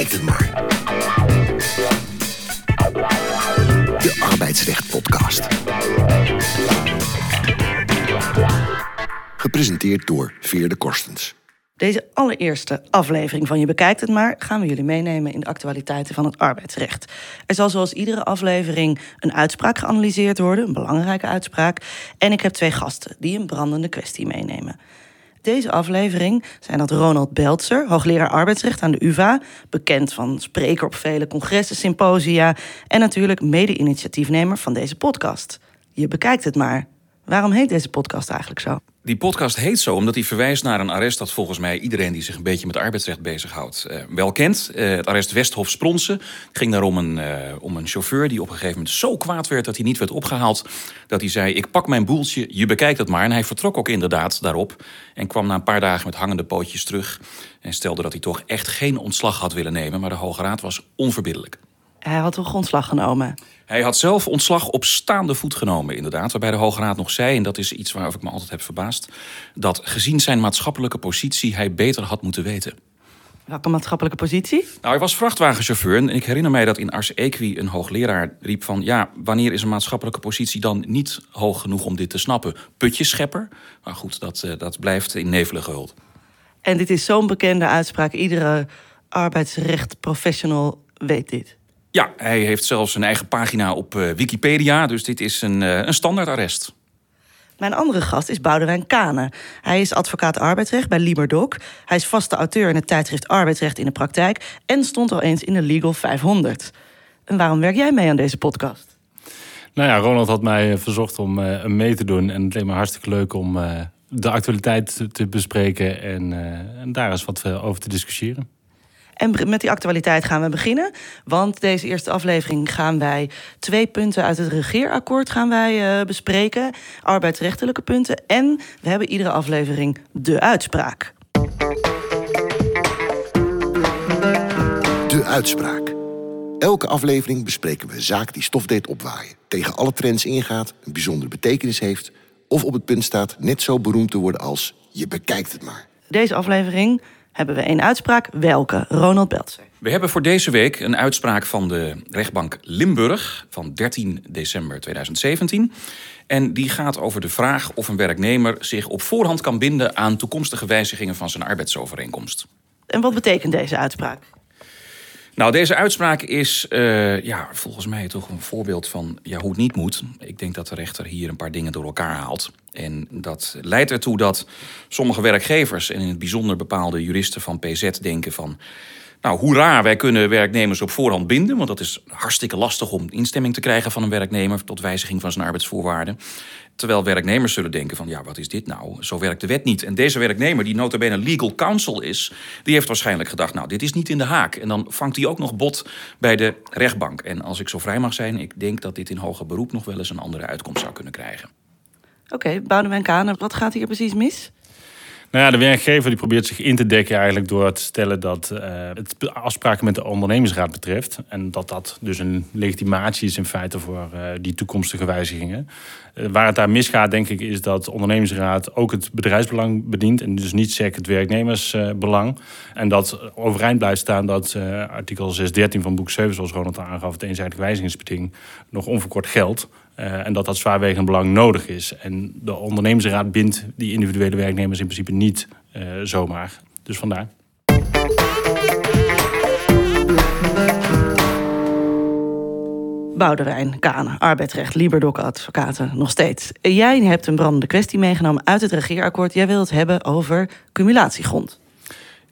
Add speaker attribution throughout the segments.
Speaker 1: bekijkt het maar. De Arbeidsrecht Podcast. Gepresenteerd door Veerde Korstens.
Speaker 2: Deze allereerste aflevering van Je Bekijkt het Maar gaan we jullie meenemen in de actualiteiten van het arbeidsrecht. Er zal zoals iedere aflevering een uitspraak geanalyseerd worden, een belangrijke uitspraak. En ik heb twee gasten die een brandende kwestie meenemen. Deze aflevering zijn dat Ronald Beltzer, hoogleraar arbeidsrecht aan de UvA, bekend van spreker op vele congressen, symposia en natuurlijk mede-initiatiefnemer van deze podcast. Je bekijkt het maar. Waarom heet deze podcast eigenlijk zo?
Speaker 3: Die podcast heet zo omdat hij verwijst naar een arrest dat volgens mij iedereen die zich een beetje met arbeidsrecht bezighoudt uh, wel kent. Uh, het arrest Westhof Spronsen. Het ging daar om een, uh, om een chauffeur die op een gegeven moment zo kwaad werd dat hij niet werd opgehaald. Dat hij zei: Ik pak mijn boeltje, je bekijkt het maar. En hij vertrok ook inderdaad daarop. En kwam na een paar dagen met hangende pootjes terug. En stelde dat hij toch echt geen ontslag had willen nemen. Maar de Hoge Raad was onverbiddelijk.
Speaker 2: Hij had toch ontslag genomen?
Speaker 3: Hij had zelf ontslag op staande voet genomen, inderdaad. Waarbij de Hoge Raad nog zei, en dat is iets waarover ik me altijd heb verbaasd... dat gezien zijn maatschappelijke positie hij beter had moeten weten.
Speaker 2: Welke maatschappelijke positie?
Speaker 3: Nou, hij was vrachtwagenchauffeur. En ik herinner mij dat in Ars Equi een hoogleraar riep van... ja, wanneer is een maatschappelijke positie dan niet hoog genoeg om dit te snappen? Putjeschepper? Maar goed, dat, eh, dat blijft in nevelen gehuld.
Speaker 2: En dit is zo'n bekende uitspraak. Iedere arbeidsrecht professional weet dit.
Speaker 3: Ja, hij heeft zelfs een eigen pagina op uh, Wikipedia. Dus dit is een, uh, een standaardarrest.
Speaker 2: Mijn andere gast is Boudewijn Kane. Hij is advocaat arbeidsrecht bij Liberdoc. Hij is vaste auteur in het tijdschrift Arbeidsrecht in de Praktijk... en stond al eens in de Legal 500. En waarom werk jij mee aan deze podcast?
Speaker 4: Nou ja, Ronald had mij verzocht om uh, mee te doen. En het leek me hartstikke leuk om de actualiteit te bespreken... en, en daar eens wat over te discussiëren.
Speaker 2: En met die actualiteit gaan we beginnen. Want deze eerste aflevering gaan wij twee punten uit het regeerakkoord gaan wij, uh, bespreken. Arbeidsrechtelijke punten. En we hebben iedere aflevering de uitspraak.
Speaker 1: De uitspraak. Elke aflevering bespreken we een zaak die stof deed opwaaien. Tegen alle trends ingaat, een bijzondere betekenis heeft... of op het punt staat net zo beroemd te worden als je bekijkt het maar.
Speaker 2: Deze aflevering hebben we een uitspraak. Welke? Ronald Beltzer.
Speaker 3: We hebben voor deze week een uitspraak van de rechtbank Limburg van 13 december 2017. En die gaat over de vraag of een werknemer zich op voorhand kan binden aan toekomstige wijzigingen van zijn arbeidsovereenkomst.
Speaker 2: En wat betekent deze uitspraak?
Speaker 3: Nou, deze uitspraak is uh, ja, volgens mij toch een voorbeeld van ja, hoe het niet moet. Ik denk dat de rechter hier een paar dingen door elkaar haalt. En dat leidt ertoe dat sommige werkgevers, en in het bijzonder bepaalde juristen van PZ, denken van. Nou, hoera, wij kunnen werknemers op voorhand binden. Want dat is hartstikke lastig om instemming te krijgen van een werknemer tot wijziging van zijn arbeidsvoorwaarden. Terwijl werknemers zullen denken van ja, wat is dit nou? Zo werkt de wet niet. En deze werknemer, die notabene legal counsel is... die heeft waarschijnlijk gedacht, nou, dit is niet in de haak. En dan vangt hij ook nog bot bij de rechtbank. En als ik zo vrij mag zijn, ik denk dat dit in hoger beroep... nog wel eens een andere uitkomst zou kunnen krijgen.
Speaker 2: Oké, okay, Boudewijn Kane, wat gaat hier precies mis?
Speaker 4: Nou ja, de werkgever die probeert zich in te dekken eigenlijk door te stellen dat uh, het afspraken met de ondernemingsraad betreft. En dat dat dus een legitimatie is in feite voor uh, die toekomstige wijzigingen. Uh, waar het daar misgaat, denk ik, is dat de ondernemingsraad ook het bedrijfsbelang bedient. En dus niet zeker het werknemersbelang. en dat overeind blijft staan dat artikel 613 van boek 7, zoals Ronald aangaf, het eenzijdige wijzigingsbeding, nog onverkort geldt. Uh, en dat dat zwaarwegend belang nodig is. En de ondernemingsraad bindt die individuele werknemers in principe niet uh, zomaar. Dus vandaar.
Speaker 2: Boudewijn, Kane, arbeidsrecht, Liberdoc advocaten, nog steeds. Jij hebt een brandende kwestie meegenomen uit het regeerakkoord. Jij wilt het hebben over cumulatiegrond.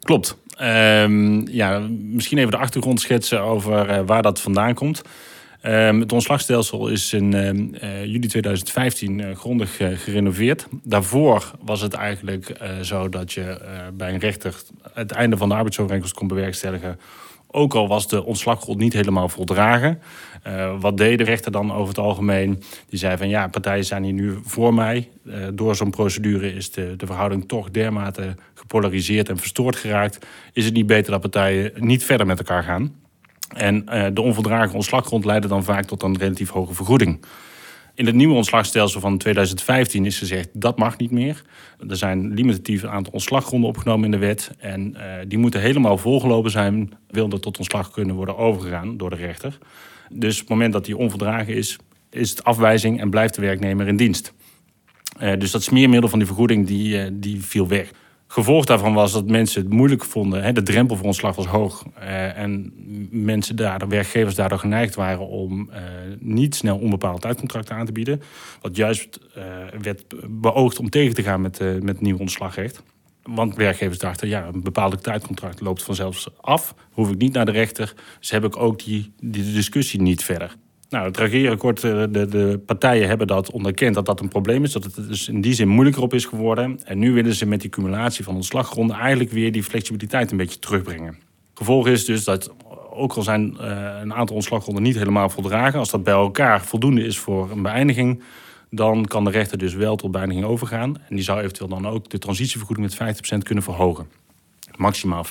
Speaker 4: Klopt. Um, ja, misschien even de achtergrond schetsen over uh, waar dat vandaan komt. Um, het ontslagstelsel is in uh, juli 2015 uh, grondig gerenoveerd. Daarvoor was het eigenlijk zo dat je bij een rechter het einde van de arbeidsovereenkomst kon bewerkstelligen. Ook al was de ontslaggrond niet helemaal voldragen. wat deed de rechter dan over het algemeen? Die zei van ja, partijen zijn hier nu voor mij. door zo'n procedure is de, de verhouding toch dermate gepolariseerd en verstoord geraakt. Is het niet beter dat partijen niet verder met elkaar gaan? En uh, de onvoldragen ontslaggrond leidde dan vaak tot een relatief hoge vergoeding. In het nieuwe ontslagstelsel van 2015 is gezegd dat mag niet meer. Er zijn limitatief aantal ontslaggronden opgenomen in de wet. En uh, die moeten helemaal volgelopen zijn, wil er tot ontslag kunnen worden overgegaan door de rechter. Dus op het moment dat die onvoldragen is, is het afwijzing en blijft de werknemer in dienst. Uh, dus dat smeermiddel van die vergoeding die, die viel weg. Gevolg daarvan was dat mensen het moeilijk vonden. Hè, de drempel voor ontslag was hoog. Uh, en mensen daardoor, werkgevers daardoor geneigd waren om uh, niet snel onbepaald tijdcontracten aan te bieden. Wat juist uh, werd beoogd om tegen te gaan met, met het nieuwe ontslagrecht. Want werkgevers dachten, ja, een bepaalde tijdcontract loopt vanzelfs af. Hoef ik niet naar de rechter. Dus heb ik ook die, die discussie niet verder. Nou, het regeerakkoord, de, de partijen hebben dat onderkend dat dat een probleem is. Dat het dus in die zin moeilijker op is geworden. En nu willen ze met die cumulatie van ontslaggronden eigenlijk weer die flexibiliteit een beetje terugbrengen. Gevolg is dus dat ook al zijn uh, een aantal ontslaggronden niet helemaal voldragen, als dat bij elkaar voldoende is voor een beëindiging, dan kan de rechter dus wel tot beëindiging overgaan. En die zou eventueel dan ook de transitievergoeding met 50% kunnen verhogen. Maximaal 50%.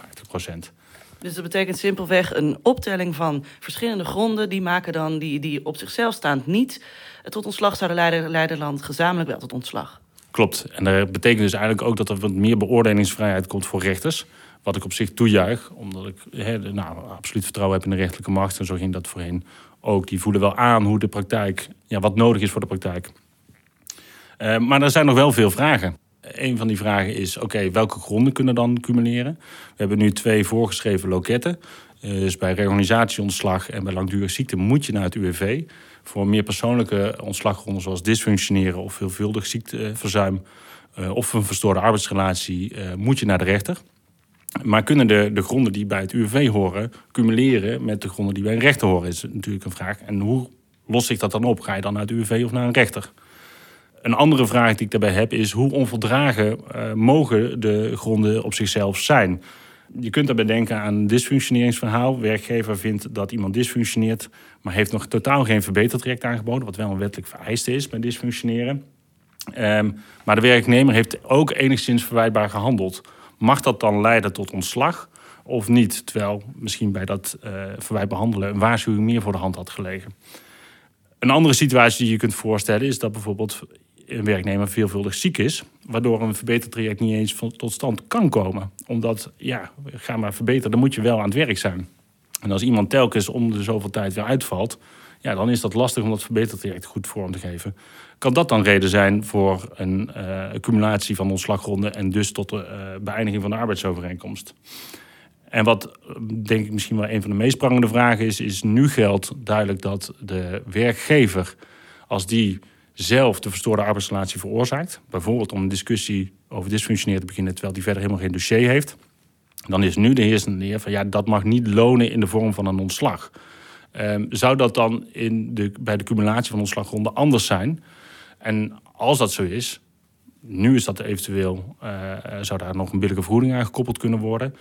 Speaker 2: Dus dat betekent simpelweg een optelling van verschillende gronden. Die maken dan, die, die op zichzelf staand niet tot ontslag zouden leiden, Leiderland gezamenlijk wel tot ontslag.
Speaker 4: Klopt. En dat betekent dus eigenlijk ook dat er wat meer beoordelingsvrijheid komt voor rechters. Wat ik op zich toejuich, omdat ik nou, absoluut vertrouwen heb in de rechterlijke macht. En zo ging dat voorheen ook. Die voelen wel aan hoe de praktijk, ja, wat nodig is voor de praktijk. Uh, maar er zijn nog wel veel vragen een van die vragen is: oké, welke gronden kunnen dan cumuleren? We hebben nu twee voorgeschreven loketten. Uh, dus bij reorganisatieontslag en bij langdurige ziekte moet je naar het UWV. Voor meer persoonlijke ontslaggronden zoals dysfunctioneren of veelvuldig ziekteverzuim uh, of een verstoorde arbeidsrelatie uh, moet je naar de rechter. Maar kunnen de, de gronden die bij het UWV horen cumuleren met de gronden die bij een rechter horen, is natuurlijk een vraag. En hoe lost zich dat dan op? Ga je dan naar het UWV of naar een rechter? Een andere vraag die ik daarbij heb is hoe onvoldragen uh, mogen de gronden op zichzelf zijn? Je kunt daarbij denken aan een dysfunctioneringsverhaal. Werkgever vindt dat iemand dysfunctioneert, maar heeft nog totaal geen verbetertraject aangeboden, wat wel een wettelijk vereiste is bij dysfunctioneren. Um, maar de werknemer heeft ook enigszins verwijtbaar gehandeld. Mag dat dan leiden tot ontslag of niet? Terwijl misschien bij dat uh, verwijt behandelen een waarschuwing meer voor de hand had gelegen. Een andere situatie die je kunt voorstellen is dat bijvoorbeeld een werknemer veelvuldig ziek is, waardoor een verbetertraject niet eens tot stand kan komen. Omdat, ja, ga maar verbeteren, dan moet je wel aan het werk zijn. En als iemand telkens om de zoveel tijd weer uitvalt, ja, dan is dat lastig om dat verbetertraject goed vorm te geven. Kan dat dan reden zijn voor een uh, accumulatie van ontslaggronden en dus tot de uh, beëindiging van de arbeidsovereenkomst? En wat denk ik misschien wel een van de meest prangende vragen is, is nu geldt duidelijk dat de werkgever, als die zelf de verstoorde arbeidsrelatie veroorzaakt, bijvoorbeeld om een discussie over dysfunctioneren te beginnen terwijl die verder helemaal geen dossier heeft, dan is nu de heersende leer van ja, dat mag niet lonen in de vorm van een ontslag. Um, zou dat dan in de, bij de cumulatie van ontslaggronden anders zijn? En als dat zo is, nu is dat eventueel, uh, zou daar nog een billijke vergoeding aan gekoppeld kunnen worden.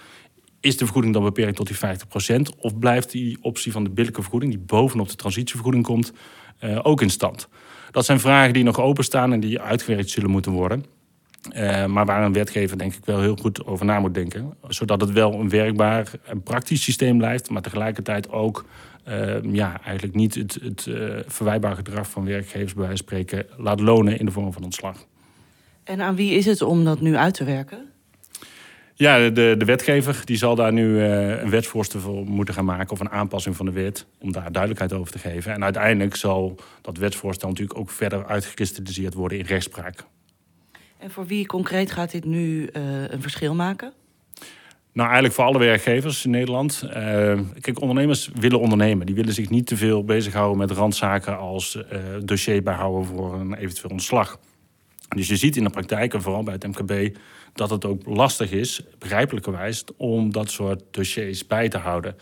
Speaker 4: Is de vergoeding dan beperkt tot die 50%? Of blijft die optie van de billijke vergoeding, die bovenop de transitievergoeding komt, uh, ook in stand? Dat zijn vragen die nog openstaan en die uitgewerkt zullen moeten worden. Uh, maar waar een wetgever denk ik wel heel goed over na moet denken. Zodat het wel een werkbaar en praktisch systeem blijft, maar tegelijkertijd ook uh, ja, eigenlijk niet het, het verwijtbaar gedrag van werkgevers bij wijze van spreken laat lonen in de vorm van ontslag.
Speaker 2: En aan wie is het om dat nu uit te werken?
Speaker 4: Ja, de, de wetgever die zal daar nu uh, een wetsvoorstel voor moeten gaan maken... of een aanpassing van de wet, om daar duidelijkheid over te geven. En uiteindelijk zal dat wetsvoorstel natuurlijk ook verder uitgekristalliseerd worden in rechtspraak.
Speaker 2: En voor wie concreet gaat dit nu uh, een verschil maken?
Speaker 4: Nou, eigenlijk voor alle werkgevers in Nederland. Uh, kijk, ondernemers willen ondernemen. Die willen zich niet te veel bezighouden met randzaken als dossier bijhouden voor een eventueel ontslag. Dus je ziet in de praktijk, en vooral bij het MKB, dat het ook lastig is, begrijpelijkerwijs, om dat soort dossiers bij te houden.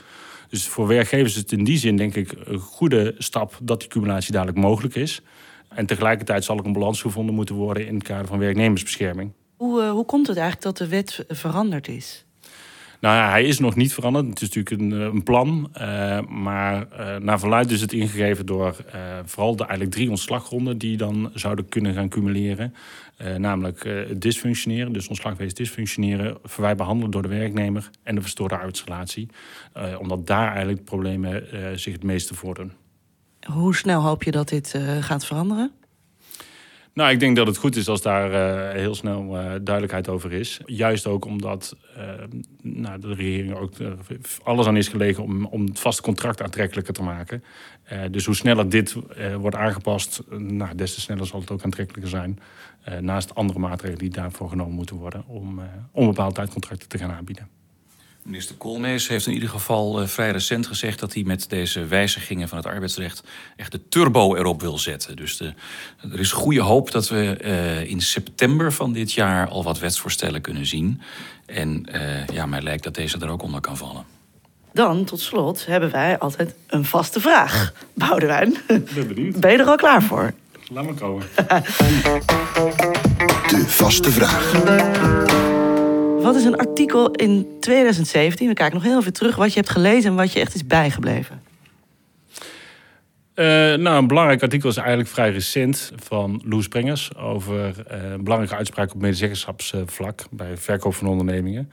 Speaker 4: Dus voor werkgevers is het in die zin, denk ik, een goede stap dat die cumulatie dadelijk mogelijk is. En tegelijkertijd zal er een balans gevonden moeten worden in het kader van werknemersbescherming.
Speaker 2: Hoe, uh, hoe komt het eigenlijk dat de wet veranderd is?
Speaker 4: Nou ja, hij is nog niet veranderd. Het is natuurlijk een, een plan. Uh, maar uh, naar verluid is het ingegeven door vooral de eigenlijk drie ontslaggronden die dan zouden kunnen gaan cumuleren. namelijk dysfunctioneren, dus ontslagwezen dysfunctioneren, verwijt behandelen door de werknemer en de verstoorde arbeidsrelatie. omdat daar eigenlijk problemen zich het meeste voordoen.
Speaker 2: Hoe snel hoop je dat dit gaat veranderen?
Speaker 4: Nou, ik denk dat het goed is als daar uh, heel snel uh, duidelijkheid over is. Juist ook omdat uh, nou, de regering ook alles aan is gelegen om, om het vaste contract aantrekkelijker te maken. dus hoe sneller dit wordt aangepast, nou, des te sneller zal het ook aantrekkelijker zijn. naast andere maatregelen die daarvoor genomen moeten worden om onbepaalde tijdcontracten te gaan aanbieden.
Speaker 3: Minister Koolmees heeft in ieder geval uh, vrij recent gezegd dat hij met deze wijzigingen van het arbeidsrecht echt de turbo erop wil zetten. Dus de, er is goede hoop dat we uh, in september van dit jaar al wat wetsvoorstellen kunnen zien. En uh, ja, mij lijkt dat deze er ook onder kan vallen.
Speaker 2: Dan, tot slot, hebben wij altijd een vaste vraag. Boudewijn,
Speaker 4: ben, benieuwd.
Speaker 2: ben je er al klaar voor?
Speaker 4: Laat me komen.
Speaker 1: De vaste vraag.
Speaker 2: Wat is een artikel in 2017, we kijken nog heel even terug, wat je hebt gelezen en wat je echt is bijgebleven?
Speaker 4: Uh, nou, een belangrijk artikel is eigenlijk vrij recent van Loes Sprengers over uh, een belangrijke uitspraak op medezeggenschapsvlak bij verkoop van ondernemingen.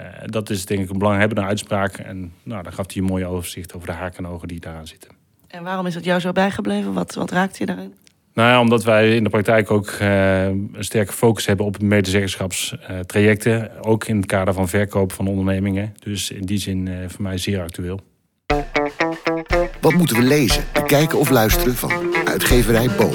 Speaker 4: Uh, dat is denk ik een belanghebbende uitspraak en nou, daar gaf hij een mooi overzicht over de haken en ogen die daaraan zitten.
Speaker 2: En waarom is het jou zo bijgebleven? Wat, wat raakt je daarin?
Speaker 4: Nou ja, omdat wij in de praktijk ook uh, een sterke focus hebben op medezeggenschapstrajecten. Uh, ook in het kader van verkoop van ondernemingen. Dus in die zin uh, voor mij zeer actueel.
Speaker 1: Wat moeten we lezen, bekijken of luisteren van uitgeverij Boom?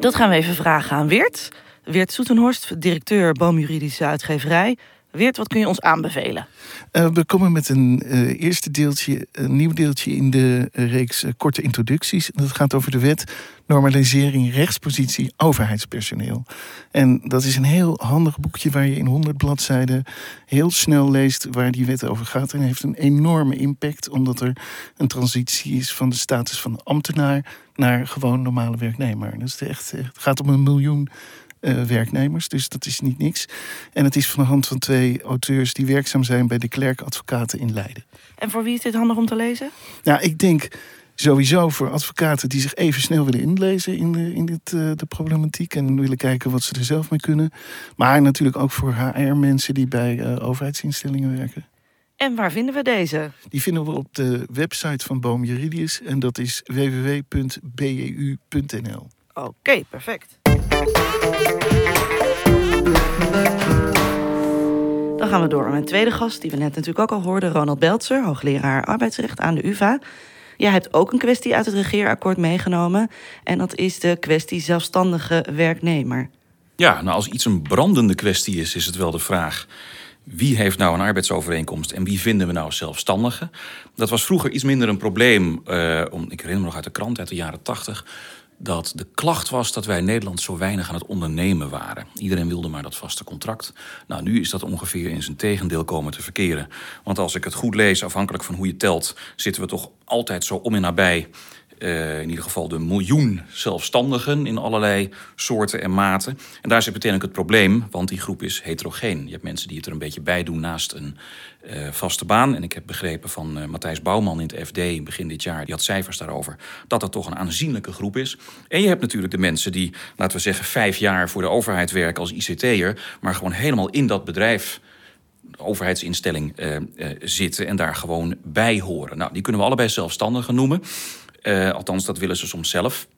Speaker 2: Dat gaan we even vragen aan Weert. Weert Soetenhorst, directeur Boomjuridische Uitgeverij. Weert, wat kun je ons aanbevelen?
Speaker 5: Uh, we komen met een uh, eerste deeltje, een nieuw deeltje in de reeks uh, korte introducties. Dat gaat over de wet normalisering rechtspositie overheidspersoneel. En dat is een heel handig boekje waar je in 100 bladzijden heel snel leest waar die wet over gaat. En heeft een enorme impact omdat er een transitie is van de status van ambtenaar naar gewoon normale werknemer. Dus het, echt, het gaat om een miljoen uh, werknemers. Dus dat is niet niks. En het is van de hand van twee auteurs die werkzaam zijn bij de klerkadvocaten in Leiden.
Speaker 2: En voor wie is dit handig om te lezen?
Speaker 5: Nou, ik denk sowieso voor advocaten die zich even snel willen inlezen in, de, in dit, uh, de problematiek en willen kijken wat ze er zelf mee kunnen. Maar natuurlijk ook voor HR-mensen die bij uh, overheidsinstellingen werken.
Speaker 2: En waar vinden we deze?
Speaker 5: Die vinden we op de website van Boom Juridius en dat is www.beu.nl.
Speaker 2: Oké, okay, perfect. Dan gaan we door met mijn tweede gast, die we net natuurlijk ook al hoorden, Ronald Beltzer, hoogleraar arbeidsrecht aan de UVA. Jij hebt ook een kwestie uit het regeerakkoord meegenomen. En dat is de kwestie zelfstandige werknemer.
Speaker 3: Ja, nou als iets een brandende kwestie is, is het wel de vraag. Wie heeft nou een arbeidsovereenkomst en wie vinden we nou zelfstandigen? Dat was vroeger iets minder een probleem. Uh, om, ik herinner me nog uit de krant uit de jaren tachtig dat de klacht was dat wij in Nederland zo weinig aan het ondernemen waren. Iedereen wilde maar dat vaste contract. Nou, nu is dat ongeveer in zijn tegendeel komen te verkeren. Want als ik het goed lees, afhankelijk van hoe je telt, zitten we toch altijd zo om en nabij uh, in ieder geval de miljoen zelfstandigen in allerlei soorten en maten. En daar zit meteen ook het probleem, want die groep is heterogeen. Je hebt mensen die het er een beetje bij doen naast een uh, vaste baan. En ik heb begrepen van uh, Matthijs Bouwman in het FD begin dit jaar, die had cijfers daarover, dat dat toch een aanzienlijke groep is. En je hebt natuurlijk de mensen die, laten we zeggen, vijf jaar voor de overheid werken als ICT'er, maar gewoon helemaal in dat bedrijf overheidsinstelling zitten en daar gewoon bij horen. Nou, die kunnen we allebei zelfstandigen noemen. Uh, althans, dat willen ze soms zelf.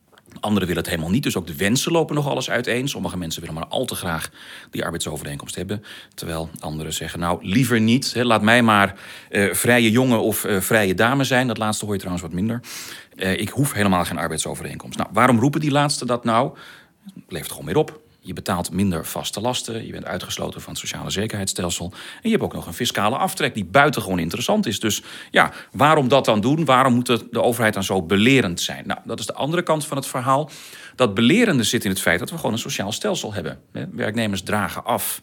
Speaker 3: Anderen willen het helemaal niet, dus ook de wensen lopen nog alles uiteen. Sommige mensen willen maar al te graag die arbeidsovereenkomst hebben. Terwijl anderen zeggen, nou, liever niet. Hè, laat mij maar uh, vrije jongen of uh, vrije dame zijn. Dat laatste hoor je trouwens wat minder. ik hoef helemaal geen arbeidsovereenkomst. Nou, waarom roepen die laatste dat nou? Levert gewoon meer op. Je betaalt minder vaste lasten. Je bent uitgesloten van het sociale zekerheidsstelsel. En je hebt ook nog een fiscale aftrek die buitengewoon interessant is. Dus ja, waarom dat dan doen? Waarom moet de overheid dan zo belerend zijn? Nou, dat is de andere kant van het verhaal. Dat belerende zit in het feit dat we gewoon een sociaal stelsel hebben. Werknemers dragen af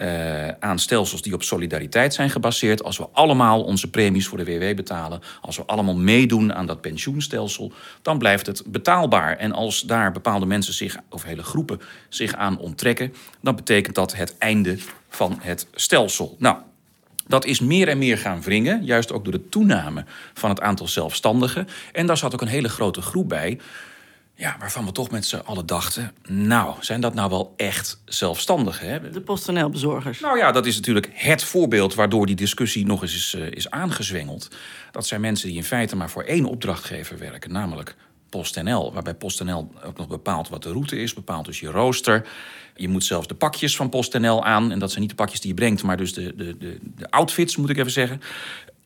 Speaker 3: uh, aan stelsels die op solidariteit zijn gebaseerd. Als we allemaal onze premies voor de WW betalen, als we allemaal meedoen aan dat pensioenstelsel, dan blijft het betaalbaar. En als daar bepaalde mensen zich, of hele groepen, zich aan onttrekken, dan betekent dat het einde van het stelsel. Nou, dat is meer en meer gaan wringen, juist ook door de toename van het aantal zelfstandigen. En daar zat ook een hele grote groep bij Ja, waarvan we toch met z'n allen dachten... nou, zijn dat nou wel echt zelfstandigen? Hè?
Speaker 2: De PostNL-bezorgers.
Speaker 3: Nou ja, dat is natuurlijk het voorbeeld waardoor die discussie nog eens is, uh, is aangezwengeld. Dat zijn mensen die in feite maar voor één opdrachtgever werken, namelijk PostNL. Waarbij PostNL ook nog bepaalt wat de route is, bepaalt dus je rooster. Je moet zelfs de pakjes van PostNL aan. En dat zijn niet de pakjes die je brengt, maar dus de, de, de, de outfits, moet ik even zeggen.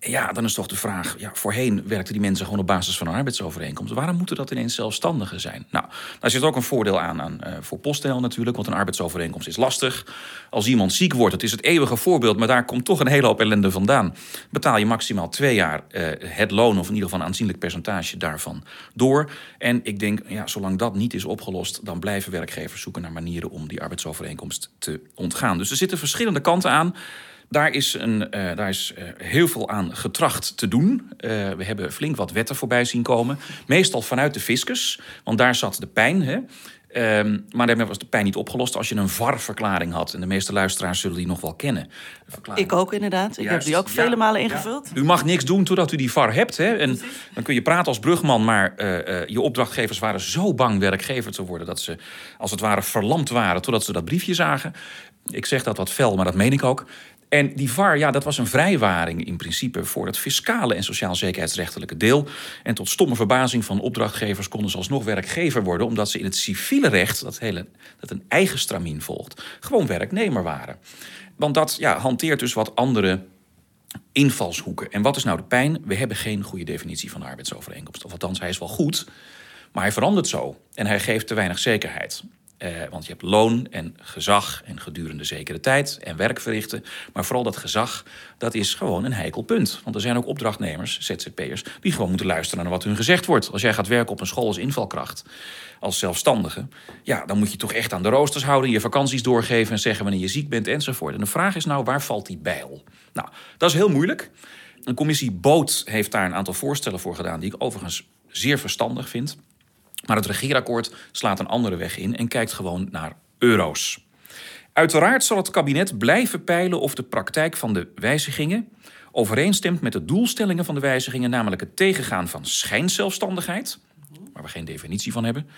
Speaker 3: Ja, dan is toch de vraag. Ja, voorheen werkten die mensen gewoon op basis van een arbeidsovereenkomst. Waarom moeten dat ineens zelfstandigen zijn? Nou, daar zit ook een voordeel aan, aan uh, voor PostNL natuurlijk. Want een arbeidsovereenkomst is lastig. Als iemand ziek wordt, het is het eeuwige voorbeeld. Maar daar komt toch een hele hoop ellende vandaan. Betaal je maximaal twee jaar uh, het loon. Of in ieder geval een aanzienlijk percentage daarvan door. En ik denk, ja, zolang dat niet is opgelost. dan blijven werkgevers zoeken naar manieren om die arbeidsovereenkomst te ontgaan. Dus er zitten verschillende kanten aan. Daar is, een, uh, daar is uh, heel veel aan getracht te doen. Uh, we hebben flink wat wetten voorbij zien komen. Meestal vanuit de fiscus, want daar zat de pijn. Hè? Um, maar daarmee was de pijn niet opgelost als je een VAR-verklaring had. En de meeste luisteraars zullen die nog wel kennen.
Speaker 2: Ik ook inderdaad. Ik Juist, heb die ook vele malen ingevuld.
Speaker 3: Ja. U mag niks doen totdat u die VAR hebt. Hè? En dan kun je praten als brugman, maar uh, je opdrachtgevers waren zo bang werkgever te worden... dat ze als het ware verlamd waren totdat ze dat briefje zagen. Ik zeg dat wat fel, maar dat meen ik ook. En die VAR, ja, dat was een vrijwaring in principe voor het fiscale en sociaal-zekerheidsrechtelijke deel. En tot stomme verbazing van opdrachtgevers konden ze alsnog werkgever worden, omdat ze in het civiele recht, dat, hele, dat een eigen stramien volgt, gewoon werknemer waren. Want dat ja, hanteert dus wat andere invalshoeken. En wat is nou de pijn? We hebben geen goede definitie van de arbeidsovereenkomst. Of althans, hij is wel goed, maar hij verandert zo. En hij geeft te weinig zekerheid. Uh, want je hebt loon en gezag en gedurende zekere tijd en werk verrichten. Maar vooral dat gezag, dat is gewoon een heikel punt. Want er zijn ook opdrachtnemers, ZZP'ers, die gewoon moeten luisteren naar wat hun gezegd wordt. Als jij gaat werken op een school als invalkracht, als zelfstandige... ja, dan moet je toch echt aan de roosters houden... je vakanties doorgeven en zeggen wanneer je ziek bent enzovoort. En de vraag is nou, waar valt die bijl? Nou, dat is heel moeilijk. Een commissie Boot heeft daar een aantal voorstellen voor gedaan... die ik overigens zeer verstandig vind... Maar het regeerakkoord slaat een andere weg in en kijkt gewoon naar euro's. Uiteraard zal het kabinet blijven peilen of de praktijk van de wijzigingen overeenstemt met de doelstellingen van de wijzigingen, namelijk het tegengaan van schijnzelfstandigheid, waar we geen definitie van hebben,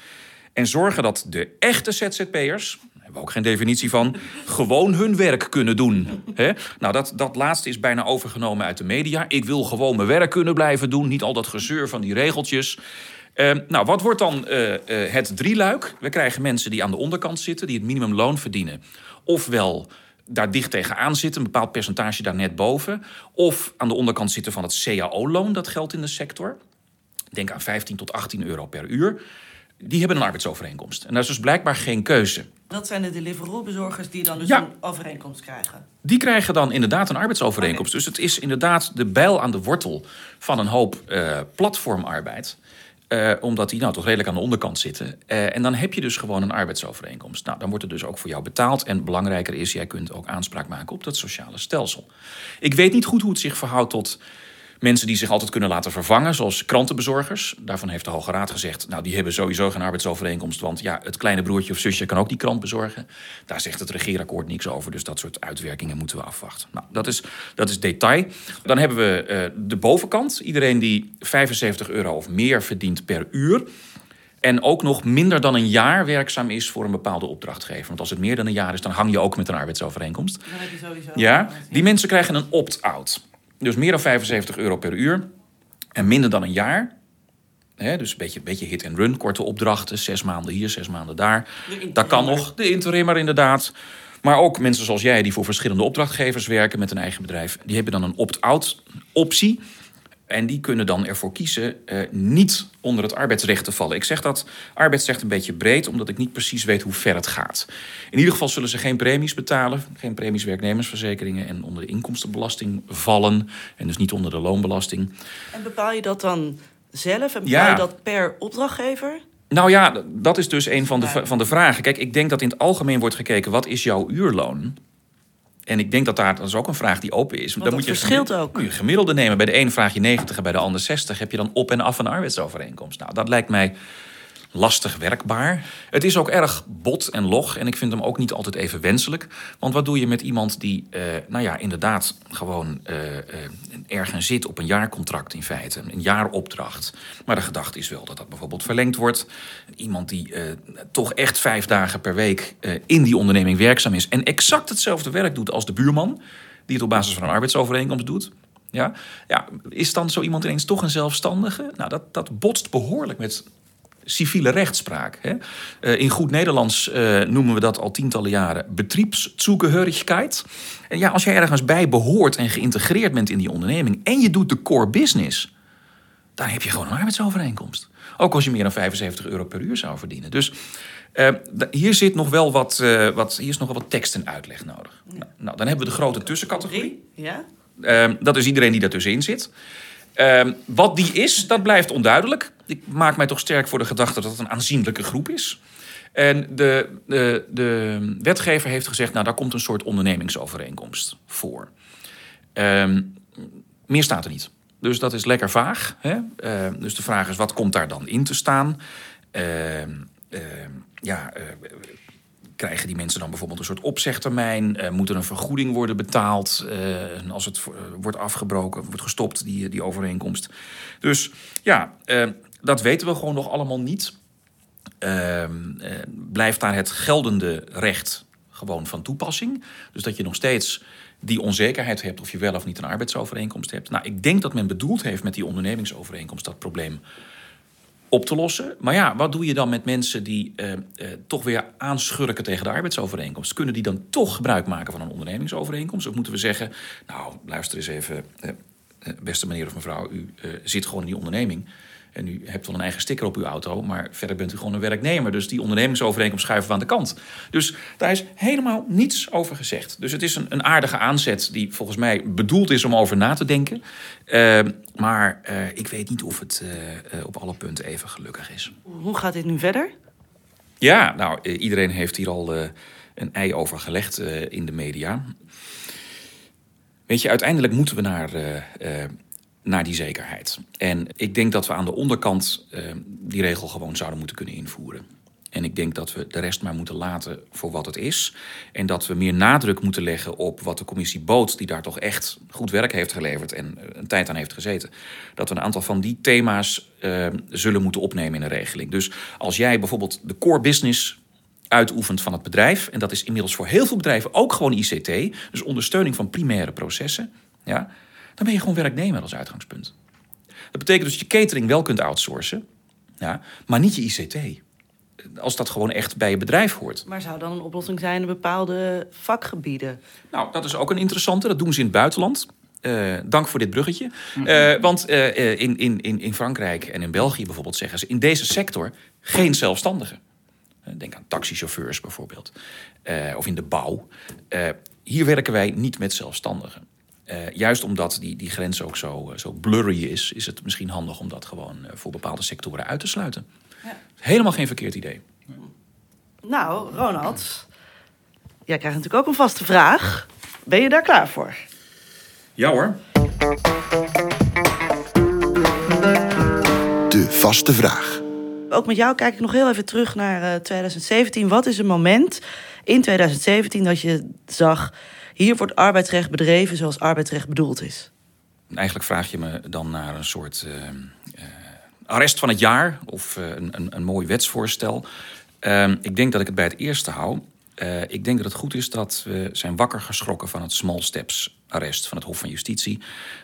Speaker 3: en zorgen dat de echte ZZP'ers, daar hebben we ook geen definitie van, gewoon hun werk kunnen doen. Nou, dat, dat laatste is bijna overgenomen uit de media. Ik wil gewoon mijn werk kunnen blijven doen, niet al dat gezeur van die regeltjes. Uh, nou, wat wordt dan uh, uh, het drieluik? We krijgen mensen die aan de onderkant zitten, die het minimumloon verdienen. Ofwel daar dicht tegenaan zitten, een bepaald percentage daar net boven. Of aan de onderkant zitten van het CAO-loon, dat geldt in de sector. Denk aan 15 tot 18 euro per uur. Die hebben een arbeidsovereenkomst. En daar is dus blijkbaar geen keuze.
Speaker 2: Dat zijn de Deliveroo-bezorgers die dan dus ja. een overeenkomst krijgen?
Speaker 3: Die krijgen dan inderdaad een arbeidsovereenkomst. Okay. Dus het is inderdaad de bijl aan de wortel van een hoop platformarbeid. Uh, omdat die nou toch redelijk aan de onderkant zitten. Uh, en dan heb je dus gewoon een arbeidsovereenkomst. Nou, dan wordt er dus ook voor jou betaald. En belangrijker is, jij kunt ook aanspraak maken op dat sociale stelsel. Ik weet niet goed hoe het zich verhoudt tot Mensen die zich altijd kunnen laten vervangen, zoals krantenbezorgers. Daarvan heeft de Hoge Raad gezegd, nou die hebben sowieso geen arbeidsovereenkomst. Want ja, het kleine broertje of zusje kan ook die krant bezorgen. Daar zegt het regeerakkoord niks over. Dus dat soort uitwerkingen moeten we afwachten. Nou, dat is, dat is detail. Dan hebben we uh, de bovenkant. Iedereen die 75 euro of meer verdient per uur. En ook nog minder dan een jaar werkzaam is voor een bepaalde opdrachtgever. Want als het meer dan een jaar is, dan hang je ook met een arbeidsovereenkomst.
Speaker 2: Dan heb je sowieso.
Speaker 3: Ja, die mensen krijgen een opt-out. Dus meer dan 75 euro per uur en minder dan een jaar. He, dus een beetje, beetje hit and run, korte opdrachten, zes maanden hier, zes maanden daar. Dat kan nog, de interimmer inderdaad. Maar ook mensen zoals jij die voor verschillende opdrachtgevers werken met een eigen bedrijf, die hebben dan een opt-out optie. En die kunnen dan ervoor kiezen uh, niet onder het arbeidsrecht te vallen. Ik zeg dat arbeidsrecht een beetje breed, omdat ik niet precies weet hoe ver het gaat. In ieder geval zullen ze geen premies betalen, geen premies werknemersverzekeringen en onder de inkomstenbelasting vallen. En dus niet onder de loonbelasting.
Speaker 2: En bepaal je dat dan zelf en bepaal ja. je dat per opdrachtgever?
Speaker 3: Nou ja, dat is dus een van de, van de vragen. Kijk, ik denk dat in het algemeen wordt gekeken: wat is jouw uurloon? En ik denk dat daar, dat is ook een vraag die open is.
Speaker 2: Want dan moet je verschilt ook.
Speaker 3: Moet je gemiddelde nemen. Bij de een vraag je 90 en bij de ander 60. Heb je dan op en af een arbeidsovereenkomst? Nou, dat lijkt mij lastig werkbaar. Het is ook erg bot en log en ik vind hem ook niet altijd even wenselijk. Want wat doe je met iemand die, uh, nou ja, inderdaad gewoon uh, uh, ergens zit op een jaarcontract in feite, een jaaropdracht. Maar de gedachte is wel dat dat bijvoorbeeld verlengd wordt. Iemand die toch echt vijf dagen per week in die onderneming werkzaam is en exact hetzelfde werk doet als de buurman, die het op basis van een arbeidsovereenkomst doet. Ja, ja, is dan zo iemand ineens toch een zelfstandige? Nou, dat, dat botst behoorlijk met civiele rechtspraak. Hè? Uh, in goed Nederlands uh, noemen we dat al tientallen jaren betriebszugehörigheid. En ja, als jij ergens bij behoort en geïntegreerd bent in die onderneming en je doet de core business, dan heb je gewoon een arbeidsovereenkomst. Ook als je meer dan 75 euro per uur zou verdienen. Dus uh, hier zit nog wel wat, wat, hier is nog wel wat tekst en uitleg nodig. Nou, nou, dan hebben we de grote tussencategorie.
Speaker 2: Ja?
Speaker 3: dat is iedereen die daartussenin zit. Uh, wat die is, dat blijft onduidelijk. Ik maak mij toch sterk voor de gedachte dat het een aanzienlijke groep is. En de, de, de wetgever heeft gezegd, nou daar komt een soort ondernemingsovereenkomst voor. Uh, meer staat er niet. Dus dat is lekker vaag. Hè? Uh, dus de vraag is, wat komt daar dan in te staan? Ehm, ja, eh, krijgen die mensen dan bijvoorbeeld een soort opzegtermijn? Uh, moet er een vergoeding worden betaald uh, als het wordt afgebroken, wordt gestopt, die, die overeenkomst? Dus ja, dat weten we gewoon nog allemaal niet. Ehm, blijft daar het geldende recht gewoon van toepassing? Dus dat je nog steeds die onzekerheid hebt of je wel of niet een arbeidsovereenkomst hebt. Nou, ik denk dat men bedoeld heeft met die ondernemingsovereenkomst dat probleem op te lossen. Maar ja, wat doe je dan met mensen die uh, uh, toch weer aanschurken tegen de arbeidsovereenkomst? Kunnen die dan toch gebruik maken van een ondernemingsovereenkomst? Of moeten we zeggen, nou, luister eens even, beste meneer of mevrouw, u zit gewoon in die onderneming. En u hebt wel een eigen sticker op uw auto, maar verder bent u gewoon een werknemer. Dus die ondernemingsovereenkomst schuiven we aan de kant. Dus daar is helemaal niets over gezegd. Dus het is een, een aardige aanzet die volgens mij bedoeld is om over na te denken. Uh, maar uh, ik weet niet of het uh, op alle punten even gelukkig is.
Speaker 2: Hoe gaat dit nu verder?
Speaker 3: Ja, nou, iedereen heeft hier al een ei over gelegd in de media. Weet je, uiteindelijk moeten we naar naar die zekerheid. En ik denk dat we aan de onderkant uh, die regel gewoon zouden moeten kunnen invoeren. En ik denk dat we de rest maar moeten laten voor wat het is. En dat we meer nadruk moeten leggen op wat de commissie bood, die daar toch echt goed werk heeft geleverd en een tijd aan heeft gezeten. Dat we een aantal van die thema's uh, zullen moeten opnemen in een regeling. Dus als jij bijvoorbeeld de core business uitoefent van het bedrijf, en dat is inmiddels voor heel veel bedrijven ook gewoon ICT, dus ondersteuning van primaire processen. Ja, dan ben je gewoon werknemer als uitgangspunt. Dat betekent dus dat je catering wel kunt outsourcen, ja, maar niet je ICT. Als dat gewoon echt bij je bedrijf hoort.
Speaker 2: Maar zou dan een oplossing zijn in bepaalde vakgebieden?
Speaker 3: Nou, dat is ook een interessante. Dat doen ze in het buitenland. Uh, dank voor dit bruggetje. Uh, want uh, in, in, in Frankrijk en in België bijvoorbeeld zeggen ze in deze sector geen zelfstandigen. Denk aan taxichauffeurs bijvoorbeeld. of in de bouw. hier werken wij niet met zelfstandigen. Uh, juist omdat die, die grens ook zo, uh, zo blurry is, is het misschien handig om dat gewoon uh, voor bepaalde sectoren uit te sluiten. Ja. Helemaal geen verkeerd idee.
Speaker 2: Nou, Ronald, jij krijgt natuurlijk ook een vaste vraag. Ben je daar klaar voor?
Speaker 3: Ja hoor.
Speaker 1: De vaste vraag.
Speaker 2: Ook met jou kijk ik nog heel even terug naar 2017. Wat is een moment in 2017 dat je zag hier wordt arbeidsrecht bedreven zoals arbeidsrecht bedoeld is.
Speaker 3: Eigenlijk vraag je me dan naar een soort uh, uh, arrest van het jaar of uh, een, een, een, mooi wetsvoorstel. Ehm, ik denk dat ik het bij het eerste hou. ik denk dat het goed is dat we zijn wakker geschrokken van het small steps arrest van het Hof van Justitie.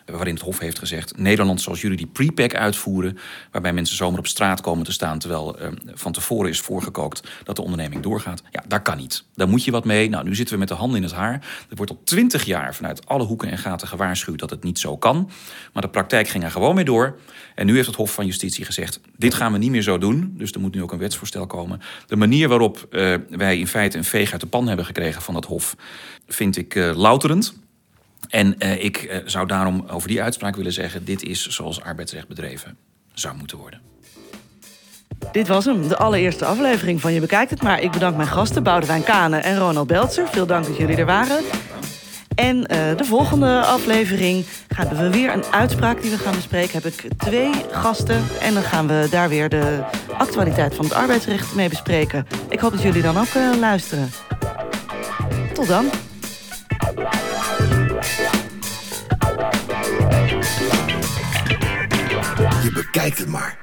Speaker 3: Waarin het Hof heeft gezegd: Nederland, zoals jullie die prepack uitvoeren. waarbij mensen zomaar op straat komen te staan. terwijl uh, van tevoren is voorgekookt dat de onderneming doorgaat. Ja, daar kan niet. Daar moet je wat mee. Nou, nu zitten we met de handen in het haar. Er wordt al twintig jaar vanuit alle hoeken en gaten gewaarschuwd dat het niet zo kan. Maar de praktijk ging er gewoon mee door. En nu heeft het Hof van Justitie gezegd: dit gaan we niet meer zo doen. Dus er moet nu ook een wetsvoorstel komen. De manier waarop uh, wij in feite een veeg uit de pan hebben gekregen van dat Hof. vind ik uh, louterend. En uh, ik uh, zou daarom over die uitspraak willen zeggen: dit is zoals arbeidsrecht bedreven zou moeten worden.
Speaker 2: Dit was hem, de allereerste aflevering van Je Bekijkt Het Maar. Ik bedank mijn gasten Boudewijn Kane en Ronald Beltzer. Veel dank dat jullie er waren. En eh, de volgende aflevering hebben we weer een uitspraak die we gaan bespreken. Heb ik twee gasten en dan gaan we daar weer de actualiteit van het arbeidsrecht mee bespreken. Ik hoop dat jullie dan ook luisteren. Tot dan.
Speaker 1: Je bekijkt het maar.